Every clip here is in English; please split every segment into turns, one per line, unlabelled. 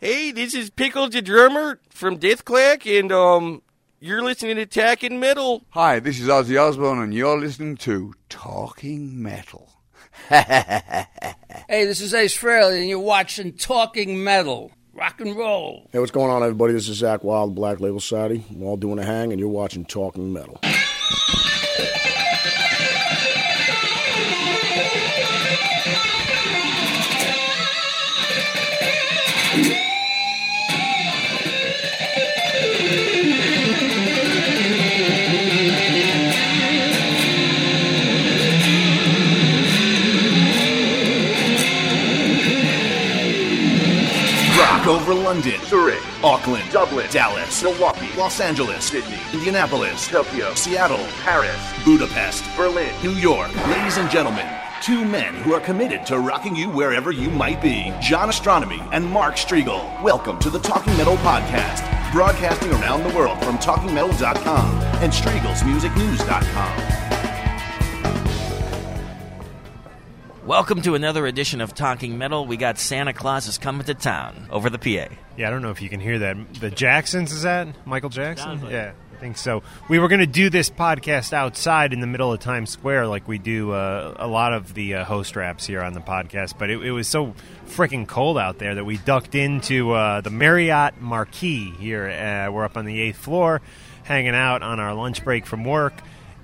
Hey, this is Pickle the Drummer from Dethklok, and um, you're listening to Talking Metal.
Hi, this is Ozzy Osbourne, and you're listening to Talking Metal.
Hey, this is Ace Frehley, and you're watching Talking Metal. Rock and roll.
Hey, what's going on, everybody? This is Zakk Wylde, Black Label Society. We're all doing a hang, and you're watching Talking Metal.
Over London, Zurich, Auckland, Dublin, Dallas, Milwaukee, Los Angeles, Sydney, Indianapolis, Tokyo, Seattle, Paris, Budapest, Berlin, New York. Ladies and gentlemen, two men who are committed to rocking you wherever you might be. John Ostronomy and Mark Strigl. Welcome to the Talking Metal Podcast, broadcasting around the world from TalkingMetal.com and Strigl'sMusicNews.com.
Welcome to another edition of Talking Metal. We got Santa Claus is coming to town over the PA.
Yeah, I don't know if you can hear that. The Jacksons, is that Michael Jackson?
Like
yeah, I think so. We were going to do this podcast outside in the middle of Times Square, like we do uh, a lot of the uh, host wraps here on the podcast, but it, it was so freaking cold out there that we ducked into uh, the Marriott Marquis here. Uh, we're up on the eighth floor, hanging out on our lunch break from work.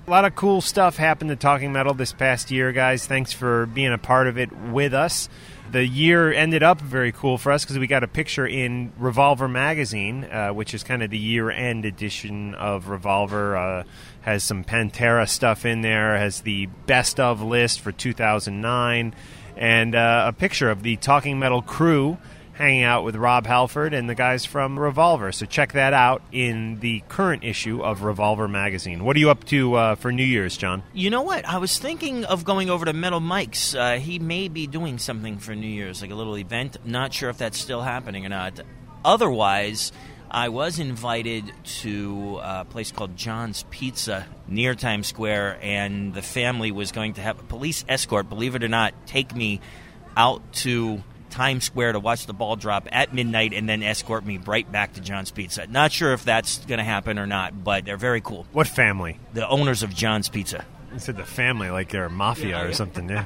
A lot of cool stuff happened to Talking Metal this past year, guys. Thanks for being a part of it with us. The year ended up very cool for us because we got a picture in Revolver magazine, uh, which is kind of the year-end edition of Revolver. Uh, has some Pantera stuff in there. Has the best of list for 2009, and uh, a picture of the Talking Metal crew hanging out with Rob Halford and the guys from Revolver. So check that out in the current issue of Revolver magazine. What are you up to uh, for New Year's, John?
You know what? I was thinking of going over to Metal Mike's. Uh, he may be doing something for New Year's, like a little event. Not sure if that's still happening or not. Otherwise, I was invited to a place called John's Pizza near Times Square, and the family was going to have a police escort, believe it or not, take me out to Times Square to watch the ball drop at midnight and then escort me right back to John's Pizza. Not sure if that's going to happen or not, but they're very cool.
What family?
The owners of John's Pizza.
I said the family, like they're a mafia or something. Yeah.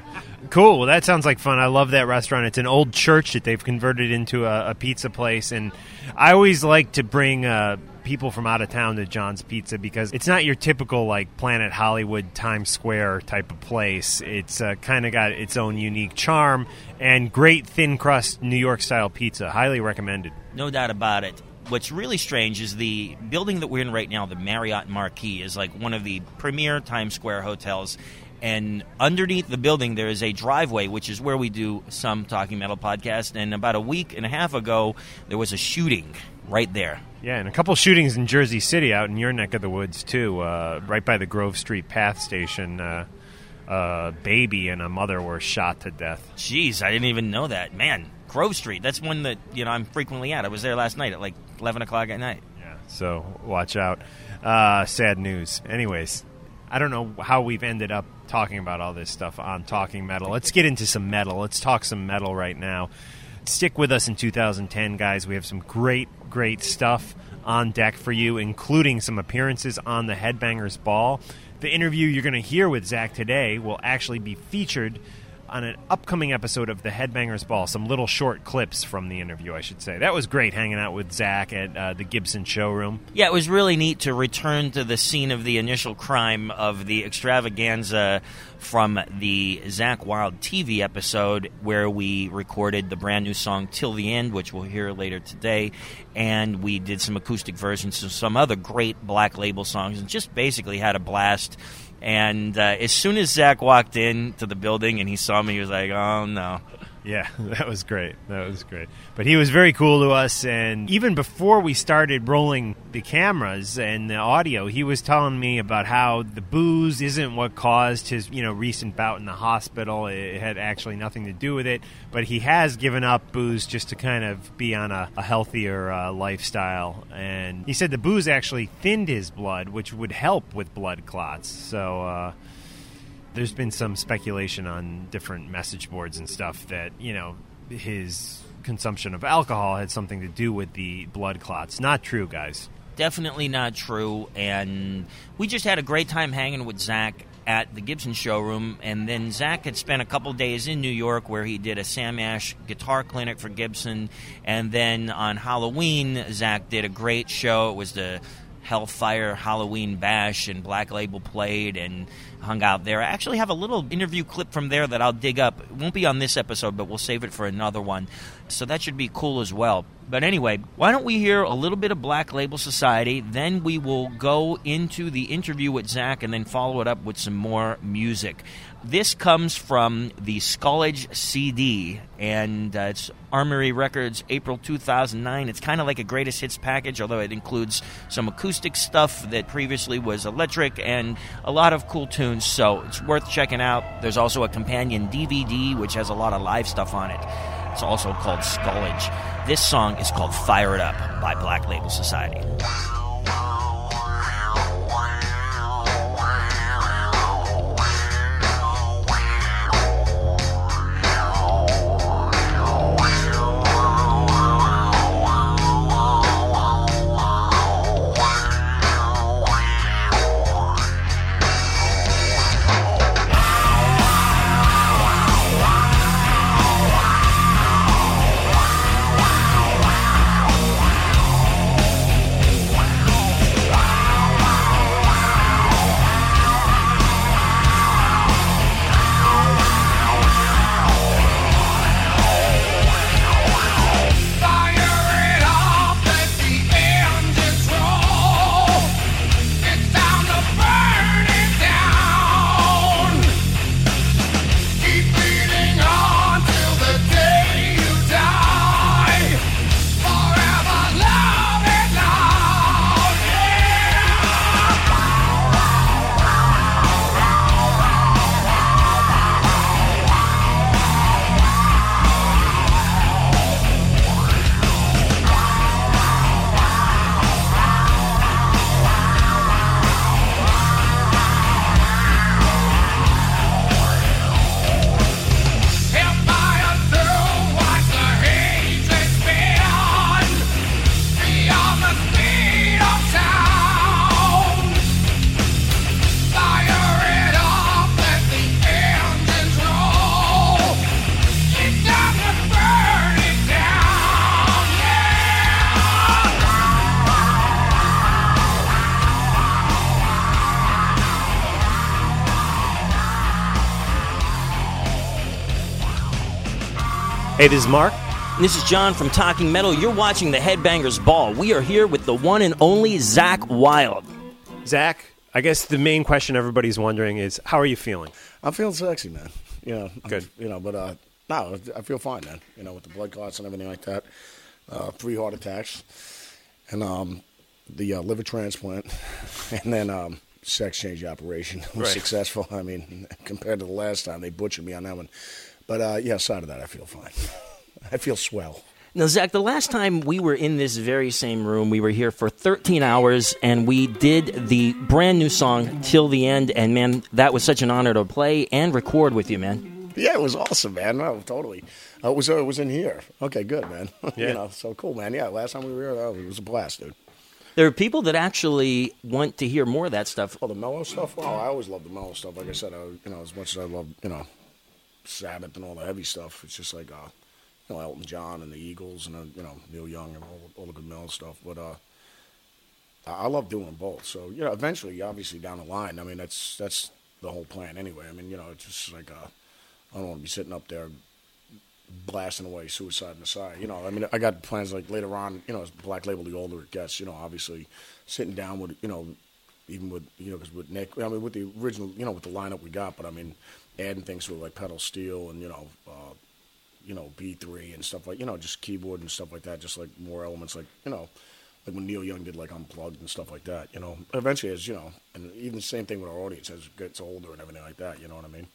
Cool. Well, that sounds like fun. I love that restaurant. It's an old church that they've converted into a, a pizza place, and I always like to bring. Uh, people from out of town to John's Pizza because it's not your typical like Planet Hollywood Times Square type of place. It's uh, kind of got its own unique charm and great thin crust New York style pizza. Highly recommended.
No doubt about it. What's really strange is the building that we're in right now, the Marriott Marquis, is like one of the premier Times Square hotels. And underneath the building, there is a driveway, which is where we do some Talking Metal podcast. And about a week and a half ago, there was a shooting right there.
Yeah, and a couple shootings in Jersey City out in your neck of the woods, too, uh, right by the Grove Street Path Station. Uh, a baby and a mother were shot to death.
Jeez, I didn't even know that. Man, Grove Street, that's one that, you know, I'm frequently at. I was there last night at like 11 o'clock at night.
Yeah, so watch out. Uh, sad news. Anyways, I don't know how we've ended up talking about all this stuff on Talking Metal. Let's get into some metal. Let's talk some metal right now. Stick with us in 2010, guys. We have some great, great stuff. on deck for you, including some appearances on the Headbangers Ball. The interview you're going to hear with Zach today will actually be featured on an upcoming episode of the Headbangers Ball. Some little short clips from the interview, I should say. That was great hanging out with Zach at uh, the Gibson showroom.
Yeah, it was really neat to return to the scene of the initial crime of the extravaganza from the Zakk Wylde TV episode where we recorded the brand new song Till the End, which we'll hear later today. And we did some acoustic versions of some other great black label songs and just basically had a blast. And uh, as soon as Zach walked into the building and he saw me, he was like, oh no.
Yeah, that was great. That was great. But he was very cool to us, and even before we started rolling the cameras and the audio, he was telling me about how the booze isn't what caused his, you know, recent bout in the hospital. It had actually nothing to do with it, but he has given up booze just to kind of be on a, a healthier uh, lifestyle. And he said the booze actually thinned his blood, which would help with blood clots. So. Uh, there's been some speculation on different message boards and stuff that you know his consumption of alcohol had something to do with the blood clots. Not true, guys.
Definitely not true. And we just had a great time hanging with Zach at the Gibson showroom. And then Zach had spent a couple days in New York where he did a Sam Ash guitar clinic for Gibson. And then on Halloween, Zach did a great show. It was the Hellfire Halloween Bash, and Black Label played and hung out there. I actually have a little interview clip from there that I'll dig up. It won't be on this episode, but we'll save it for another one. So that should be cool as well. But anyway, why don't we hear a little bit of Black Label Society? Then we will go into the interview with Zach and then follow it up with some more music. This comes from the Skullage CD, and uh, it's Armory Records, April 2009. It's kind of like a greatest hits package, although it includes some acoustic stuff that previously was electric and a lot of cool tunes, so it's worth checking out. There's also a companion DVD, which has a lot of live stuff on it. It's also called Skullage. This song is called Fire It Up by Black Label Society.
Hey, this is Mark.
This is John from Talking Metal. You're watching the Headbangers Ball. We are here with the one and only Zach Wild.
Zach, I guess the main question everybody's wondering is how are you feeling?
I'm feeling sexy, man. You know, I'm-
Good.
you know, but uh, no, I feel fine, man. You know, with the blood clots and everything like that, uh, three heart attacks, and um, the uh, liver transplant, and then um, sex change operation was
Right.
successful. I mean, compared to the last time, they butchered me on that one. But uh, yeah, aside of that, I feel fine. I feel swell.
Now, Zach, the last time we were in this very same room, we were here for 13 hours and we did the brand new song Till the End. And man, that was such an honor to play and record with you, man.
Yeah, it was awesome, man. No, totally. Uh, it was uh, it was in here. Okay, good, man.
Yeah.
you know, so cool, man. Yeah, last time we were here, uh, it was a blast, dude.
There are people that actually want to hear more of that stuff.
Oh, the mellow stuff. Well, I always love the mellow stuff. Like I said, I, you know, as much as I love, you know, Sabbath and all the heavy stuff, it's just like, uh, you know, Elton John and the Eagles and uh, you know Neil Young and all, all the good mellow stuff. But uh, I love doing both. So you know, eventually, obviously, down the line, I mean, that's that's the whole plan anyway. I mean, you know, it's just like uh, I don't want to be sitting up there blasting away suicide in the side. You know, I mean, I got plans like later on. You know, as Black Label, the older it gets, you know, obviously sitting down with you know, even with you know, because with Nick, I mean, with the original, you know, with the lineup we got, but I mean, adding things to it like pedal steel and you know. Uh, you know, B3 and stuff like, you know, just keyboard and stuff like that, just like more elements like, you know, like when Neil Young did like Unplugged and stuff like that, you know. Eventually, as you know, and even the same thing with our audience as it gets older and everything like that, you know what I mean?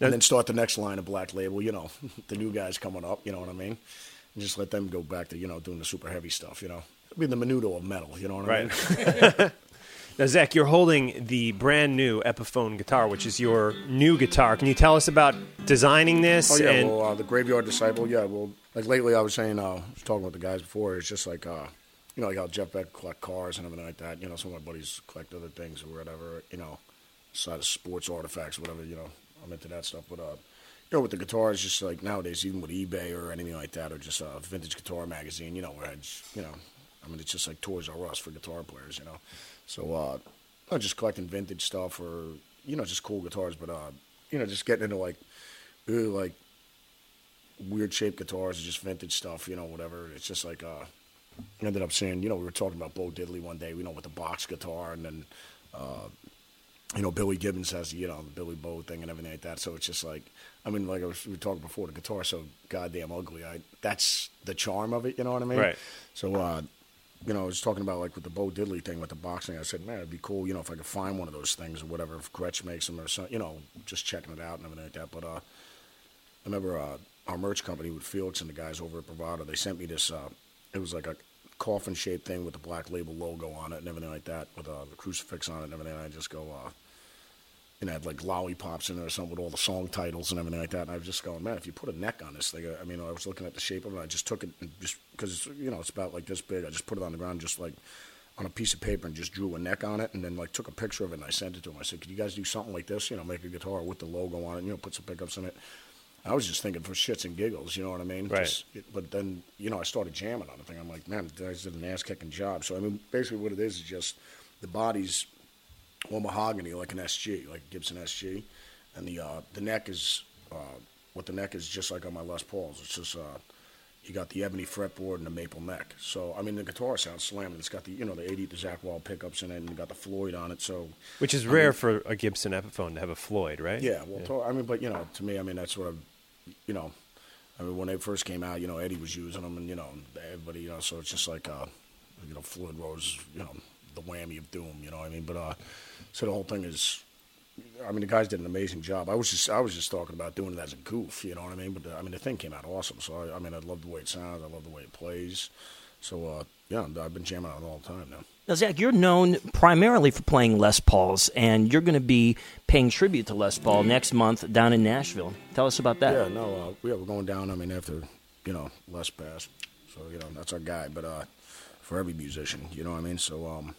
And then start the next line of Black Label, you know, the new guys coming up, you know what I mean? And just let them go back to, you know, doing the super heavy stuff, you know. I mean, the menudo of metal, you know what I mean?
Now, Zach, you're holding the brand new Epiphone guitar, which is your new guitar. Can you tell us about designing this?
Oh yeah,
and
well, uh, the Graveyard Disciple. Yeah, well, like lately, I was saying, uh, I was talking with the guys before. It's just like, uh, you know, like how Jeff Beck collect cars and everything like that. You know, some of my buddies collect other things or whatever. You know, side of sports artifacts, or whatever. You know, I'm into that stuff. But uh, you know, with the guitars, just like nowadays, even with eBay or anything like that, or just a vintage guitar magazine. You know, where I just, you know, I mean, it's just like Toys R Us for guitar players. You know, so uh, I'm just collecting vintage stuff or you know, just cool guitars. But uh, you know, just getting into like really like weird shaped guitars, or just vintage stuff, you know, whatever. It's just like uh, ended up saying, you know, we were talking about Bo Diddley one day, you know, with the box guitar, and then uh, you know, Billy Gibbons has you know the Billy Bo thing and everything like that. So it's just like, I mean, like I was we were talking before, the guitar so goddamn ugly. I that's the charm of it, you know what I mean?
Right.
So. uh you know, I was talking about like with the Bo Diddley thing with the boxing. I said, man, it'd be cool, you know, if I could find one of those things or whatever, if Gretsch makes them or something, you know, just checking it out and everything like that. But uh, I remember uh, our merch company with Felix and the guys over at Bravado, they sent me this, uh, it was like a coffin shaped thing with the black label logo on it and everything like that, with uh, the crucifix on it and everything. And I just go, uh, and had like lollipops in it or something with all the song titles and everything like that. And I was just going, man, if you put a neck on this thing, I mean, I was looking at the shape of it. I just took it and just because it's you know it's about like this big. I just put it on the ground, just like on a piece of paper, and just drew a neck on it, and then like took a picture of it and I sent it to him. I said, could you guys do something like this? You know, make a guitar with the logo on it, you know, put some pickups in it. I was just thinking for shits and giggles, you know what I mean?
Right.
Just, but then, you know, I started jamming on the thing. I'm like, man, the guys did an ass kicking job. So I mean, basically, what it is is just the body's all mahogany, like an SG, like Gibson SG, and the uh, the neck is uh, what the neck is just like on my Les Pauls. It's just uh, you got the ebony fretboard and the maple neck. So I mean, the guitar sounds slamming. It's got the you know the 80 the Zakk Wylde pickups in it, and you got the Floyd on it. So
which is rare for a Gibson Epiphone to have a Floyd, right?
yeah, well, to- I mean, but you know, to me, I mean, that's what I, you know, I mean, when they first came out, you know, Eddie was using them, and you know, everybody, you know, so it's just like, uh, you know, Floyd Rose, you know, the whammy of doom, you know what I mean? But uh, so the whole thing is, I mean, the guys did an amazing job. I was just, I was just talking about doing it as a goof, you know what I mean? But the, I mean, the thing came out awesome. So I, I mean, I love the way it sounds. I love the way it plays. So uh, yeah, I've been jamming on it all the time now.
Now, Zach, you're known primarily for playing Les Pauls, and you're going to be paying tribute to Les Paul next month down in Nashville. Tell us about that.
Yeah, no, uh, yeah, we're going down. I mean, after you know, Les passed, so you know that's our guy. But uh, for every musician, you know what I mean. So um,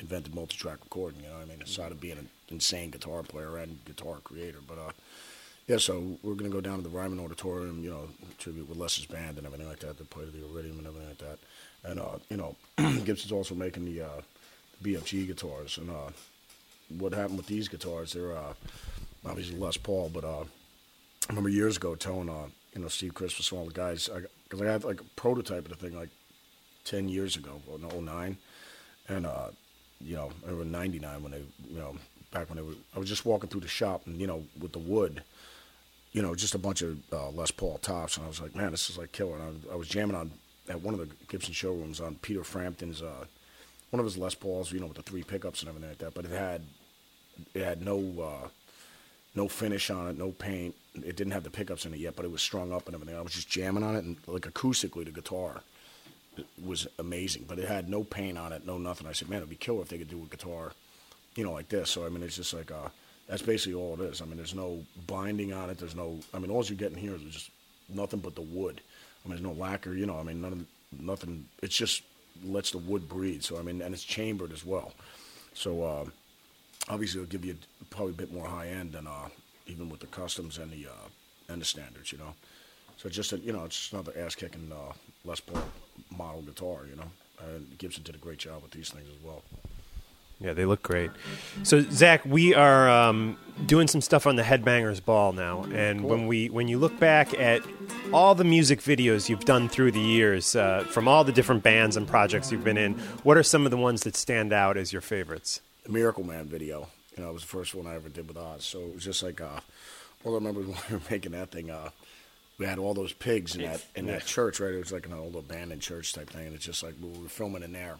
invented multi-track recording. You know what I mean. Aside of being an insane guitar player and guitar creator, but uh, yeah. So we're gonna go down to the Ryman Auditorium. You know, tribute with Les's band and everything like that. They play the Iridium and everything like that. And uh, you know, Gibson's also making the uh, BFG guitars. And uh, what happened with these guitars? They're uh, obviously Les Paul, but uh, I remember years ago telling uh, you know Steve Christmas and all the guys because I, had like a prototype of the thing like ten years ago, in 09. and uh, you know, I remember '99 when they, you know, back when they were, I was just walking through the shop and you know with the wood, you know, just a bunch of uh, Les Paul tops, and I was like, man, this is like killer. And I, was- I was jamming on at one of the Gibson showrooms on Peter Frampton's, uh, one of his Les Pauls, you know, with the three pickups and everything like that, but it had, it had no. Uh, no finish on it, no paint. It didn't have the pickups in it yet, but it was strung up and everything. I was just jamming on it, and like acoustically, the guitar it was amazing. But it had no paint on it, no nothing. I said, man, it'd be killer if they could do a guitar, you know, like this. So I mean, it's just like uh, that's basically all it is. I mean, there's no binding on it. There's no. I mean, all you're getting here is just nothing but the wood. I mean, there's no lacquer. You know, I mean, none of nothing. It's just lets the wood breathe. So I mean, and it's chambered as well. So uh, obviously, it'll give you probably a bit more high end than uh, even with the customs and the uh, and the standards. You know. So just a, you know, it's just another ass kicking uh, Les Paul model guitar. You know, and Gibson did a great job with these things as well.
Yeah, they look great. So Zach, we are um, doing some stuff on the Headbangers Ball now, and when we when you look back at all the music videos you've done through the years uh, from all the different bands and projects you've been in, what are some of the ones that stand out as your favorites?
The Miracle Man video. You know, it was the first one I ever did with Oz. So it was just like, uh, all I remember when we were making that thing. Uh, we had all those pigs in that in that church, right? It was like an old abandoned church type thing, and it's just like we were filming in there.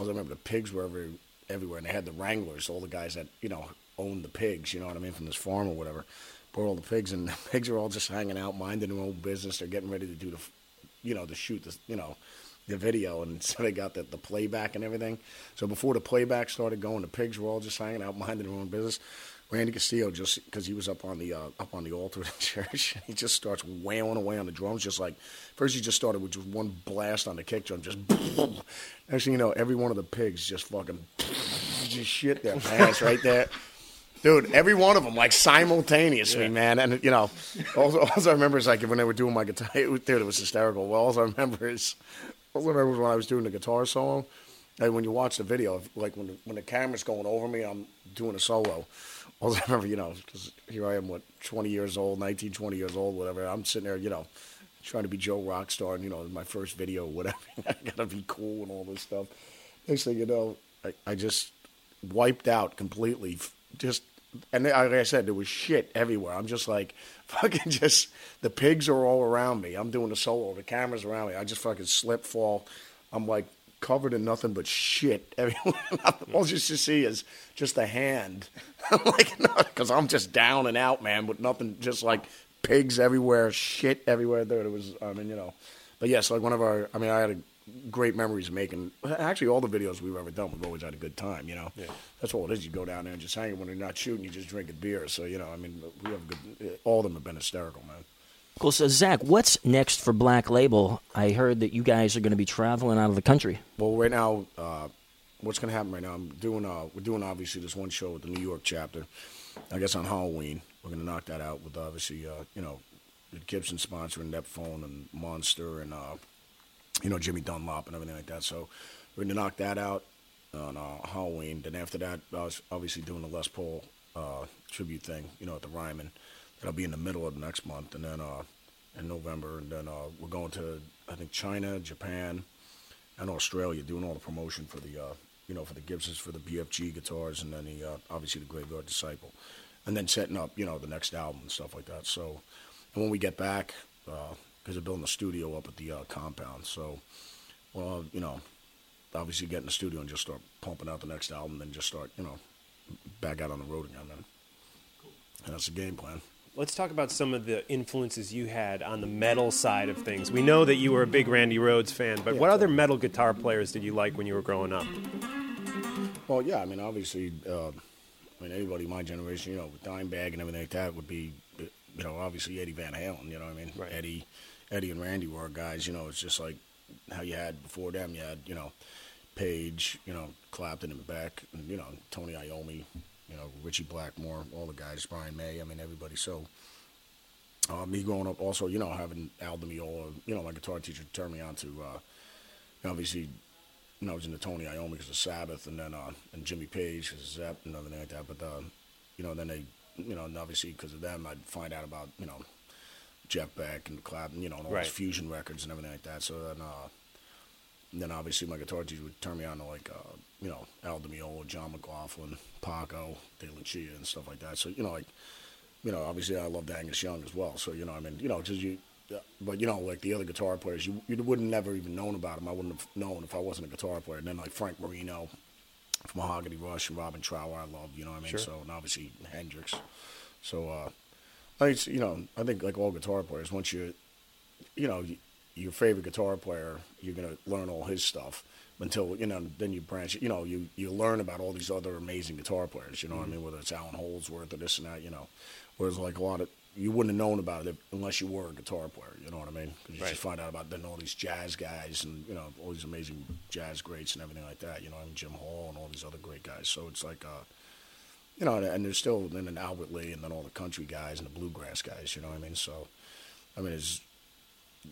I remember the pigs were every, everywhere, and they had the wranglers, all the guys that you know owned the pigs. You know what I mean, from this farm or whatever. Brought all the pigs, and the pigs are all just hanging out, minding their own business. They're getting ready to do the, you know, to shoot the, you know, the video, and so they got the, the playback and everything. So before the playback started going, the pigs were all just hanging out, minding their own business. Randy Castillo just because he was up on the uh, up on the altar in the church, he just starts wailing away on the drums, just like first he just started with just one blast on the kick drum, just boom. next thing you know, every one of the pigs just fucking just shit their pants right there. Dude, every one of them like simultaneously, man. And you know, all, all I remember is like when they were doing my guitar, it, was- dude, it was hysterical. Well, all I remember is, all I remember was when I was doing the guitar solo. And when you watch the video, like when the, when the camera's going over me, I'm doing a solo. All I remember, you know, because here I am, what, 20 years old, 19, 20 years old, whatever. I'm sitting there, you know, trying to be Joe Rockstar, and you know, my first video, whatever. I gotta be cool and all this stuff. Next thing you know, I, I just wiped out completely. Just and like I said, there was shit everywhere. I'm just like fucking just the pigs are all around me. I'm doing the solo, the cameras around me. I just fucking slip fall. I'm like covered in nothing but shit everywhere. all you should see is just a hand. I'm like, no, because I'm just down and out, man, with nothing, just like pigs everywhere, shit everywhere. There, it was. I mean, you know, but yes, like one of our. I mean, I had a great memories making. Actually, all the videos we've ever done, we've always had a good time. You know, Yeah. that's all it is. You go down there and just hang. It when you're not shooting, you just drinking beer. So you know, I mean, we have good. All of them have been hysterical, man.
Cool. So, Zach, what's next for Black Label? I heard that you guys are going to be traveling out of the country.
Well, right now, uh, what's going to happen right now? I'm doing. Uh, we're doing obviously this one show with the New York chapter. I guess on Halloween we're going to knock that out with obviously uh, you know Gibson sponsoring Epiphone and Monster and uh, you know Jimmy Dunlop and everything like that. So we're going to knock that out on uh, Halloween. Then after that, I was obviously doing the Les Paul uh, tribute thing, you know, at the Ryman. That'll be in the middle of next month, and then uh, in November, and then uh, we're going to I think China, Japan, and Australia, doing all the promotion for the uh, you know for the Gibsons, for the BFG guitars, and then the uh, obviously the Graveyard Disciple, and then setting up you know the next album and stuff like that. So, and when we get back, because they're building a studio up at the uh, compound, so well you know obviously get in the studio and just start pumping out the next album, then just start you know back out on the road again, man. And that's the game plan.
Let's talk about some of the influences you had on the metal side of things. We know that you were a big Randy Rhoads fan, but what other metal guitar players did you like when you were growing up?
Well, yeah, I mean, obviously, uh, I mean, anybody my generation, you know, with Dimebag and everything like that would be, you know, obviously Eddie Van Halen. You know what I mean? Eddie, Eddie and Randy were guys. You know, it's just like how you had before them. You had, you know, Page, you know, Clapton in the back, and, you know, Tony Iommi, you know, Ritchie Blackmore, all the guys, Brian May. I mean, everybody. So. Uh, me growing up, also, you know, having Al Di Meola, you know, my guitar teacher turned me on to, uh, obviously, you know, I was into Tony Iommi because of Sabbath, and then uh, and Jimmy Page because of Zepp and everything like that. But uh, you know, then they, you know, and obviously because of them, I'd find out about you know Jeff Beck and Clapton, you know, and all
Right.
those fusion records and everything like that. So then, uh, then obviously my guitar teacher would turn me on to like uh, you know Al Di Meola, John McLaughlin, Paco, de Lucía, and stuff like that. So you know, like you know, obviously I loved Angus Young as well. So you know, I mean, you know, just you. But you know, like the other guitar players, you you wouldn't never even known about them. I wouldn't have known if I wasn't a guitar player. And then like Frank Marino, from Mahogany Rush, and Robin Trower, I love. You know what I mean?
Sure.
So and obviously Hendrix. So uh, I you know, I think like all guitar players, once you, you know, your favorite guitar player, you're gonna learn all his stuff until you know. Then you branch. You know, you you learn about all these other amazing guitar players. You know what I mean? Whether it's Allan Holdsworth or this and that. You know, whereas like a lot of you wouldn't have known about it unless you were a guitar player. You know what I mean? Because you just find out about then all these jazz guys and you know all these amazing jazz greats and everything like that. You know, and Jim Hall and all these other great guys. So it's like, uh, you know, and, and there's still then an Albert Lee and then all the country guys and the bluegrass guys. You know what I mean? So, I mean, it's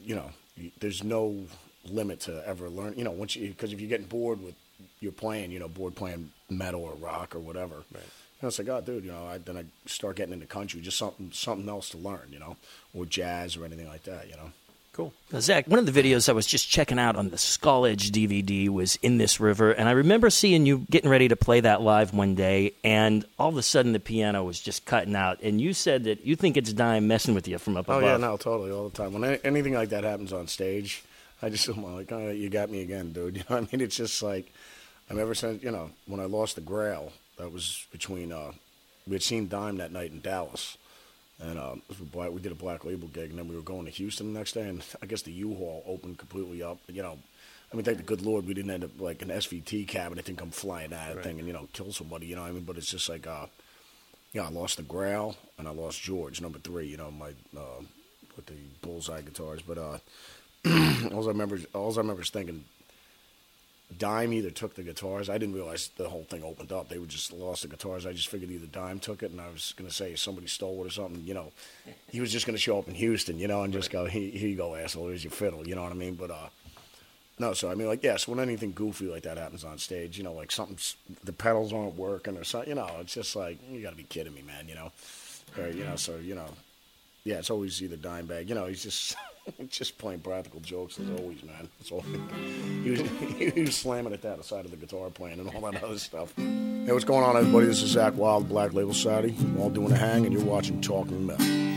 you know, there's no limit to ever learn. You know, once you because if you're getting bored with you're playing, you know, bored playing metal or rock or whatever. Right. Know, it's like, oh, dude, you know, I, then I start getting into country, just something something else to learn, you know, or jazz or anything like that, you know.
Cool. Now, Zach, one of the videos I was just checking out on the Skullage DVD was In This River, and I remember seeing you getting ready to play that live one day, and all of a sudden the piano was just cutting out, and you said that you think it's Dime messing with you from up
oh,
above.
Oh, yeah, no, totally, all the time. When anything like that happens on stage, I just am like, oh, you got me again, dude. You know what I mean? It's just like, I'm ever since, you know, when I lost the Grail, that was between, uh, we had seen Dime that night in Dallas. And it black, we did a black label gig, and then we were going to Houston the next day, and I guess the U-Haul opened completely up. You know, I mean, thank the good Lord we didn't end up like an SVT cabinet thing come flying out of thing and you know kill somebody. You know, what I mean, but it's just like, uh, yeah, I lost the Grail and I lost George, number three. You know, my uh, with the bullseye guitars. But uh, all I remember, all I remember is thinking, Dime either took the guitars. I didn't realize the whole thing opened up. They were just lost the guitars. I just figured either Dime took it, and I was gonna say somebody stole it or something. You know, he was just gonna show up in Houston, you know, and just go, here, here you go, asshole. Here's your fiddle. You know what I mean? But uh, no. So I mean, like, yes, when anything goofy like that happens on stage, you know, like something's the pedals aren't working or something. You know, it's just like you got to be kidding me, man. You know, or you know, so you know, yeah, it's always either Dimebag. You know, he's just. just playing practical jokes as always, man. That's all. He was, he was slamming at that aside of the guitar playing and all that other stuff. Hey, what's going on, everybody? This is Zakk Wylde, Black Label Society. We're all doing a hang, and you're watching Talking Metal.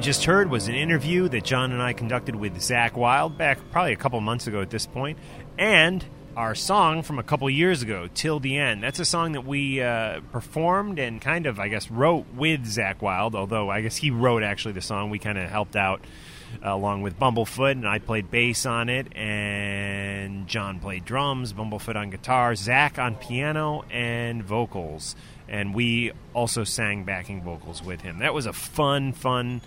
You just
heard was an interview that John and I conducted with Zakk Wylde back probably a couple months ago at this point, and our song from a couple years ago, Till the End. That's a song that we uh, performed and kind of, I guess, wrote with Zakk Wylde, although I guess he wrote actually the song. We kind of helped out uh, along with Bumblefoot, and I played bass on it, and John played drums, Bumblefoot on guitar, Zach on piano and vocals and we also sang backing vocals with him. That was a fun, fun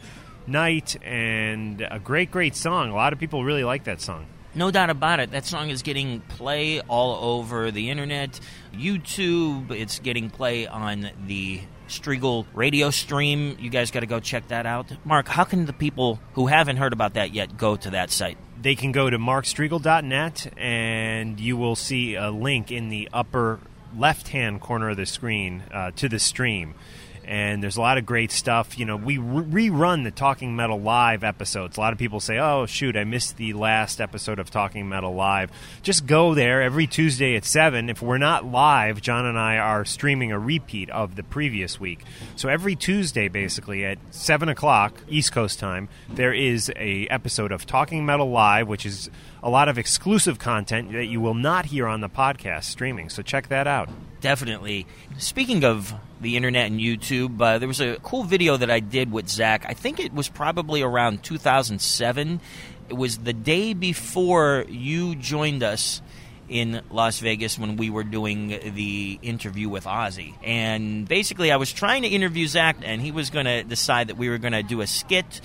night and a great, great song. A lot of people really like that song.
No doubt about it. That song is getting play all over the internet, YouTube. It's getting play on the Strigl radio stream. You guys got to go check that out. Mark, how can the people who haven't heard about that yet go to that site?
They can go to markstrigl.net and you will see a link in the upper left hand corner of the screen uh, to the stream. And there's a lot of great stuff. You know, we re- rerun the Talking Metal Live episodes. A lot of people say, oh, shoot, I missed the last episode of Talking Metal Live. Just go there every Tuesday at 7. If we're not live, John and I are streaming a repeat of the previous week. So every Tuesday, basically, at 7 o'clock East Coast time, there is a episode of Talking Metal Live, which is a lot of exclusive content that you will not hear on the podcast streaming. So check that out.
Definitely. Speaking of the internet and YouTube, uh, there was a cool video that I did with Zach. I think it was probably around 2007. It was the day before you joined us in Las Vegas when we were doing the interview with Ozzy. And basically, I was trying to interview Zach, and he was going to decide that we were going to do a skit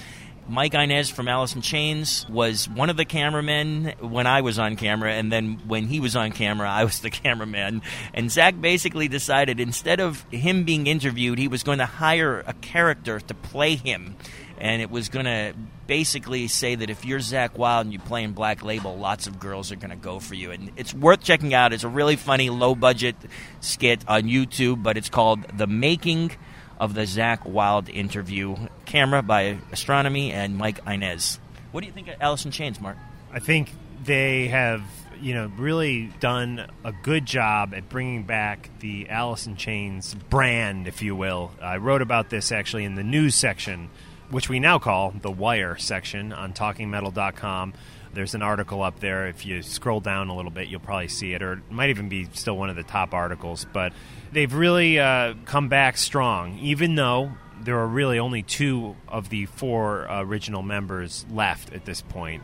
Mike Inez from Alice in Chains was one of the cameramen when I was on camera, and then when he was on camera, I was the cameraman. And Zach basically decided instead of him being interviewed, he was going to hire a character to play him. And it was going to basically say that if you're Zakk Wylde and you play in Black Label, lots of girls are going to go for you. And it's worth checking out. It's a really funny, low budget skit on YouTube, but it's called The Making of the Zakk Wylde interview. Camera by Ostronomy and Mike Inez. What do you think of in Chains, Mark?
I think they have, you know, really done a good job at bringing back the in Chains brand, if you will. I wrote about this actually in the news section, which we now call the Wire section on TalkingMetal.com. There's an article up there. If you scroll down a little bit, you'll probably see it, or it might even be still one of the top articles. But they've really uh, come back strong, even though there are really only two of the four uh, original members left at this point.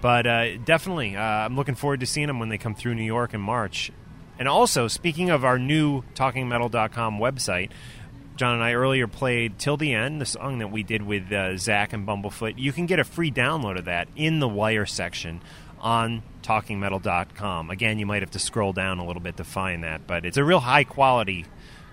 But uh, definitely, uh, I'm looking forward to seeing them when they come through New York in March. And also, speaking of our new TalkingMetal.com website, John and I earlier played Till the End, the song that we did with uh, Zach and Bumblefoot. You can get a free download of that in the Wire section on TalkingMetal.com. Again, you might have to scroll down a little bit to find that, but it's a real high quality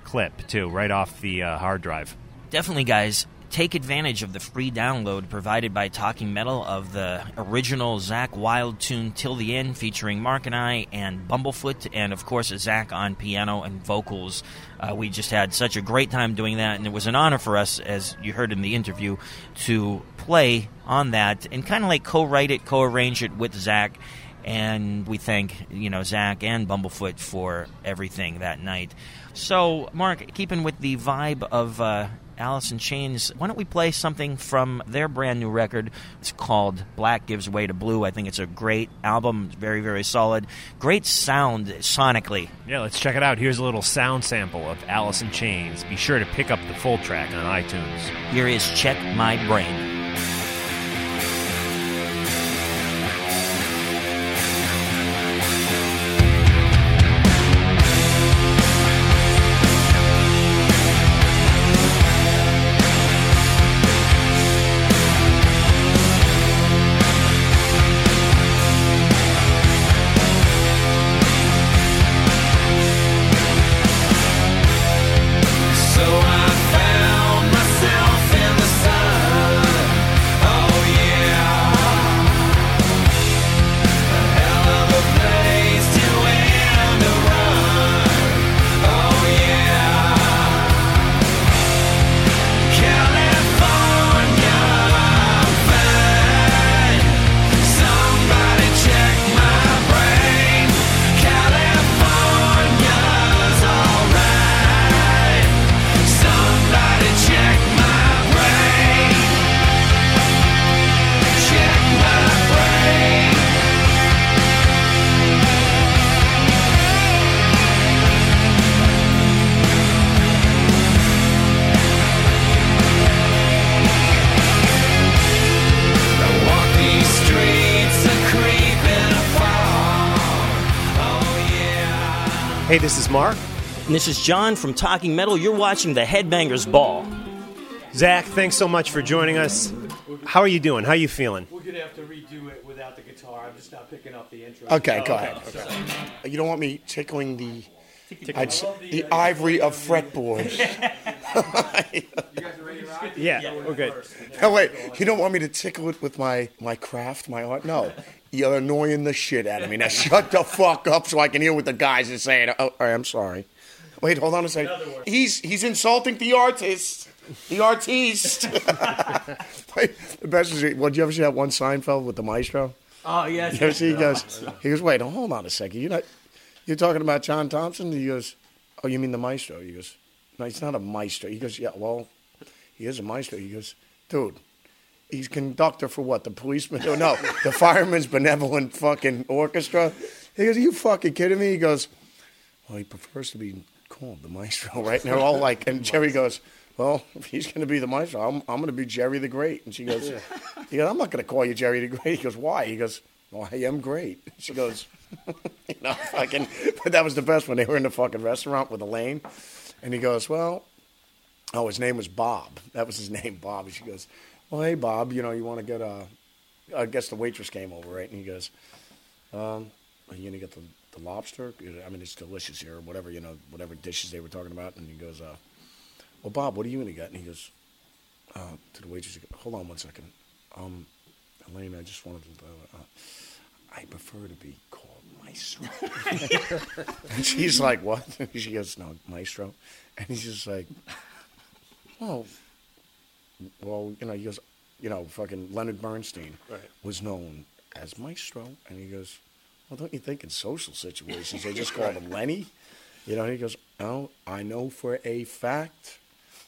clip, too, right off the uh, hard drive.
Definitely, guys. Take advantage of the free download provided by Talking Metal of the original Zakk Wylde tune Till the End, featuring Mark and I and Bumblefoot, and of course, Zach on piano and vocals. Uh, we just had such a great time doing that, and it was an honor for us, as you heard in the interview, to play on that and kind of like co write it, co arrange it with Zach and we thank you know Zach and Bumblefoot for everything that night. So, Mark, keeping with the vibe of uh, Alice in Chains, why don't we play something from their brand new record? It's called Black Gives Way to Blue. I think it's a great album, very very solid, great sound sonically.
Yeah, let's check it out. Here's a little sound sample of Alice in Chains. Be sure to pick up the full track on iTunes.
Here is Check My Brain.
Hey, this is Mark.
And this is John from Talking Metal. You're watching the Headbangers Ball.
Zakk, thanks so much for joining us. How are you doing? How are you feeling?
We're gonna have to redo it without the guitar. I'm just not picking up the intro.
Okay,
Oh,
go ahead.
sorry.
You don't want me tickling the I'd s- the uh, ivory of fretboards.
Yeah, we're good.
No, wait. You don't want me to tickle it with my my craft, my art? No. You're annoying the shit out of me. Now shut the fuck up so I can hear what the guys are saying. Oh, I'm sorry. Wait, hold on a second. He's he's insulting the artist. The artiste. Wait, the best is, well, did you ever see that one Seinfeld with the maestro?
Oh, yes.
You ever see? He goes, he goes, wait, hold on a second. You're not, you're talking about John Thompson? He goes, oh, you mean the maestro? He goes, no, he's not a maestro. He goes, yeah, well, he is a maestro. He goes, dude, he's conductor for what? The policeman? No, no, the fireman's benevolent fucking orchestra. He goes, are you fucking kidding me? He goes, well, he prefers to be called the maestro, right? And they're all like, and Jerry goes, well, if he's going to be the maestro, I'm, I'm going to be Jerry the Great. And she goes, yeah. he goes, I'm not going to call you Jerry the Great. He goes, why? He goes, well, I am great. She goes, you know, fucking, but that was the best one. They were in the fucking restaurant with Elaine. And he goes, well, oh, his name was Bob. That was his name, Bob. And she goes, well, hey, Bob, you know, you want to get a, I guess the waitress came over, right? And he goes, um, are you going to get the, the lobster? I mean, it's delicious here, or whatever, you know, whatever dishes they were talking about. And he goes, uh, well, Bob, what are you going to get? And he goes, uh, to the waitress, goes, hold on one second. Um, Elaine, I just wanted to, uh, I prefer to be called Maestro. and she's like, what? she goes, no, Maestro. And he's just like, well, well, you know, he goes, you know, fucking Leonard Bernstein
Right.
was known as Maestro. And he goes, well, don't you think in social situations they just call him Lenny? You know, he goes, oh, I know for a fact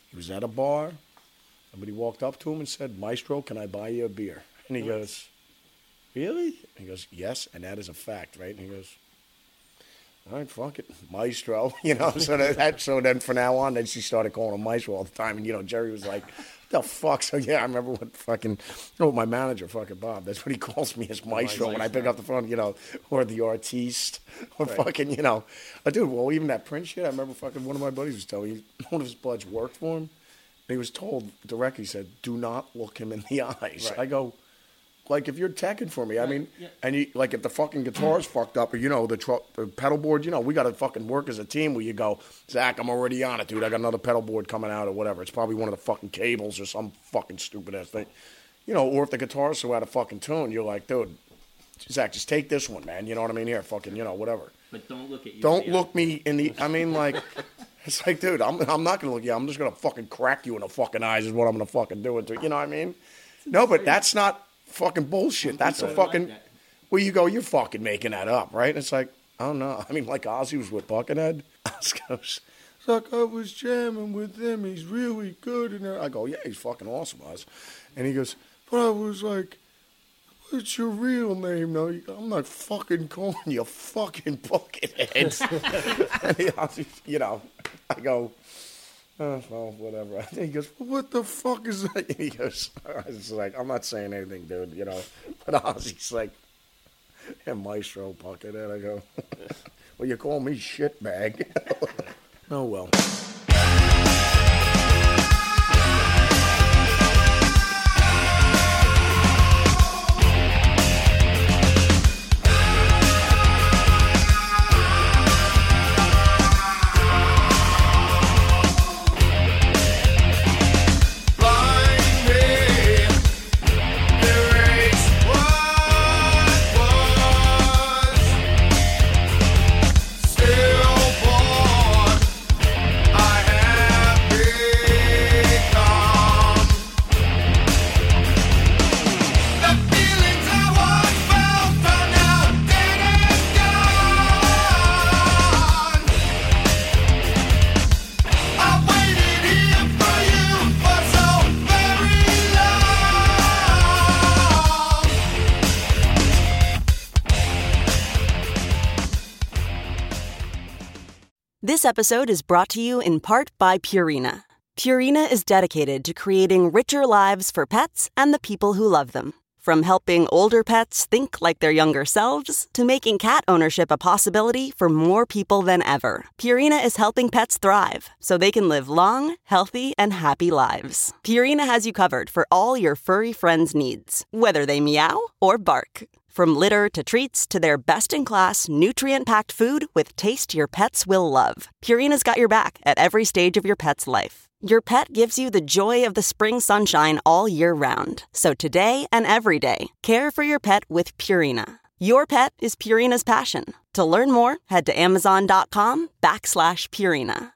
he was at a bar. Somebody walked up to him and said, Maestro, can I buy you a beer? And he goes, Really? And he goes, Yes, and that is a fact, right? And he goes, All right, fuck it, Maestro. You know, so that, that so then from now on, then she started calling him Maestro all the time. And you know, Jerry was like, the fuck? So yeah, I remember what fucking, oh, my manager, fucking Bob. That's what he calls me as Maestro when I pick up the phone, you know, or the artiste, or
Right.
fucking, you know, uh, dude. Well, even that Prince shit. I remember fucking one of my buddies was telling me one of his buds worked for him. And he was told directly, he said, "Do not look him in the eyes."
Right.
I go, like if you're teching for me, I mean, and you like if the fucking guitar's fucked up, or you know the, tr- the pedal board, you know, we got to fucking work as a team. Where you go, Zakk, I'm already on it, dude. I got another pedal board coming out or whatever. It's probably one of the fucking cables or some fucking stupid ass thing, you know. Or if the guitar's so out of fucking tune, you're like, dude, Zakk, just take this one, man. You know what I mean? Here, fucking, you know, whatever.
But don't look at you.
Don't look me in the. I mean, like, it's like, dude, I'm I'm not gonna look at you. I'm just gonna fucking crack you in the fucking eyes. Is what I'm gonna fucking do it to. You know what I mean? No, but that's not fucking bullshit. That's a fucking. Well, you go, you're fucking making that up, right? And it's like, I don't know. I mean, like Ozzy was with Buckethead. Ozzy goes, like I was jamming with him. He's really good. And I go, yeah, he's fucking awesome, Oz. And he goes, but I was like, what's your real name? No, I'm not fucking calling you fucking Buckethead. and he, you know, I go, oh, well, whatever. And he goes, what the fuck is that? And he goes, I was like, I'm not saying anything, dude, you know. But Ozzy's like, and Maestro Buckethead. I go, well, you call me shitbag. oh, well.
This episode is brought to you in part by Purina. Purina is dedicated to creating richer lives for pets and the people who love them. From helping older pets think like their younger selves to making cat ownership a possibility for more people than ever, Purina is helping pets thrive so they can live long, healthy, and happy lives. Purina has you covered for all your furry friends' needs, whether they meow or bark. From litter to treats to their best in class, nutrient packed food with taste your pets will love, Purina's got your back at every stage of your pet's life. Your pet gives you the joy of the spring sunshine all year round. So today and every day, care for your pet with Purina. Your pet is Purina's passion. To learn more, head to amazon.com backslash Purina.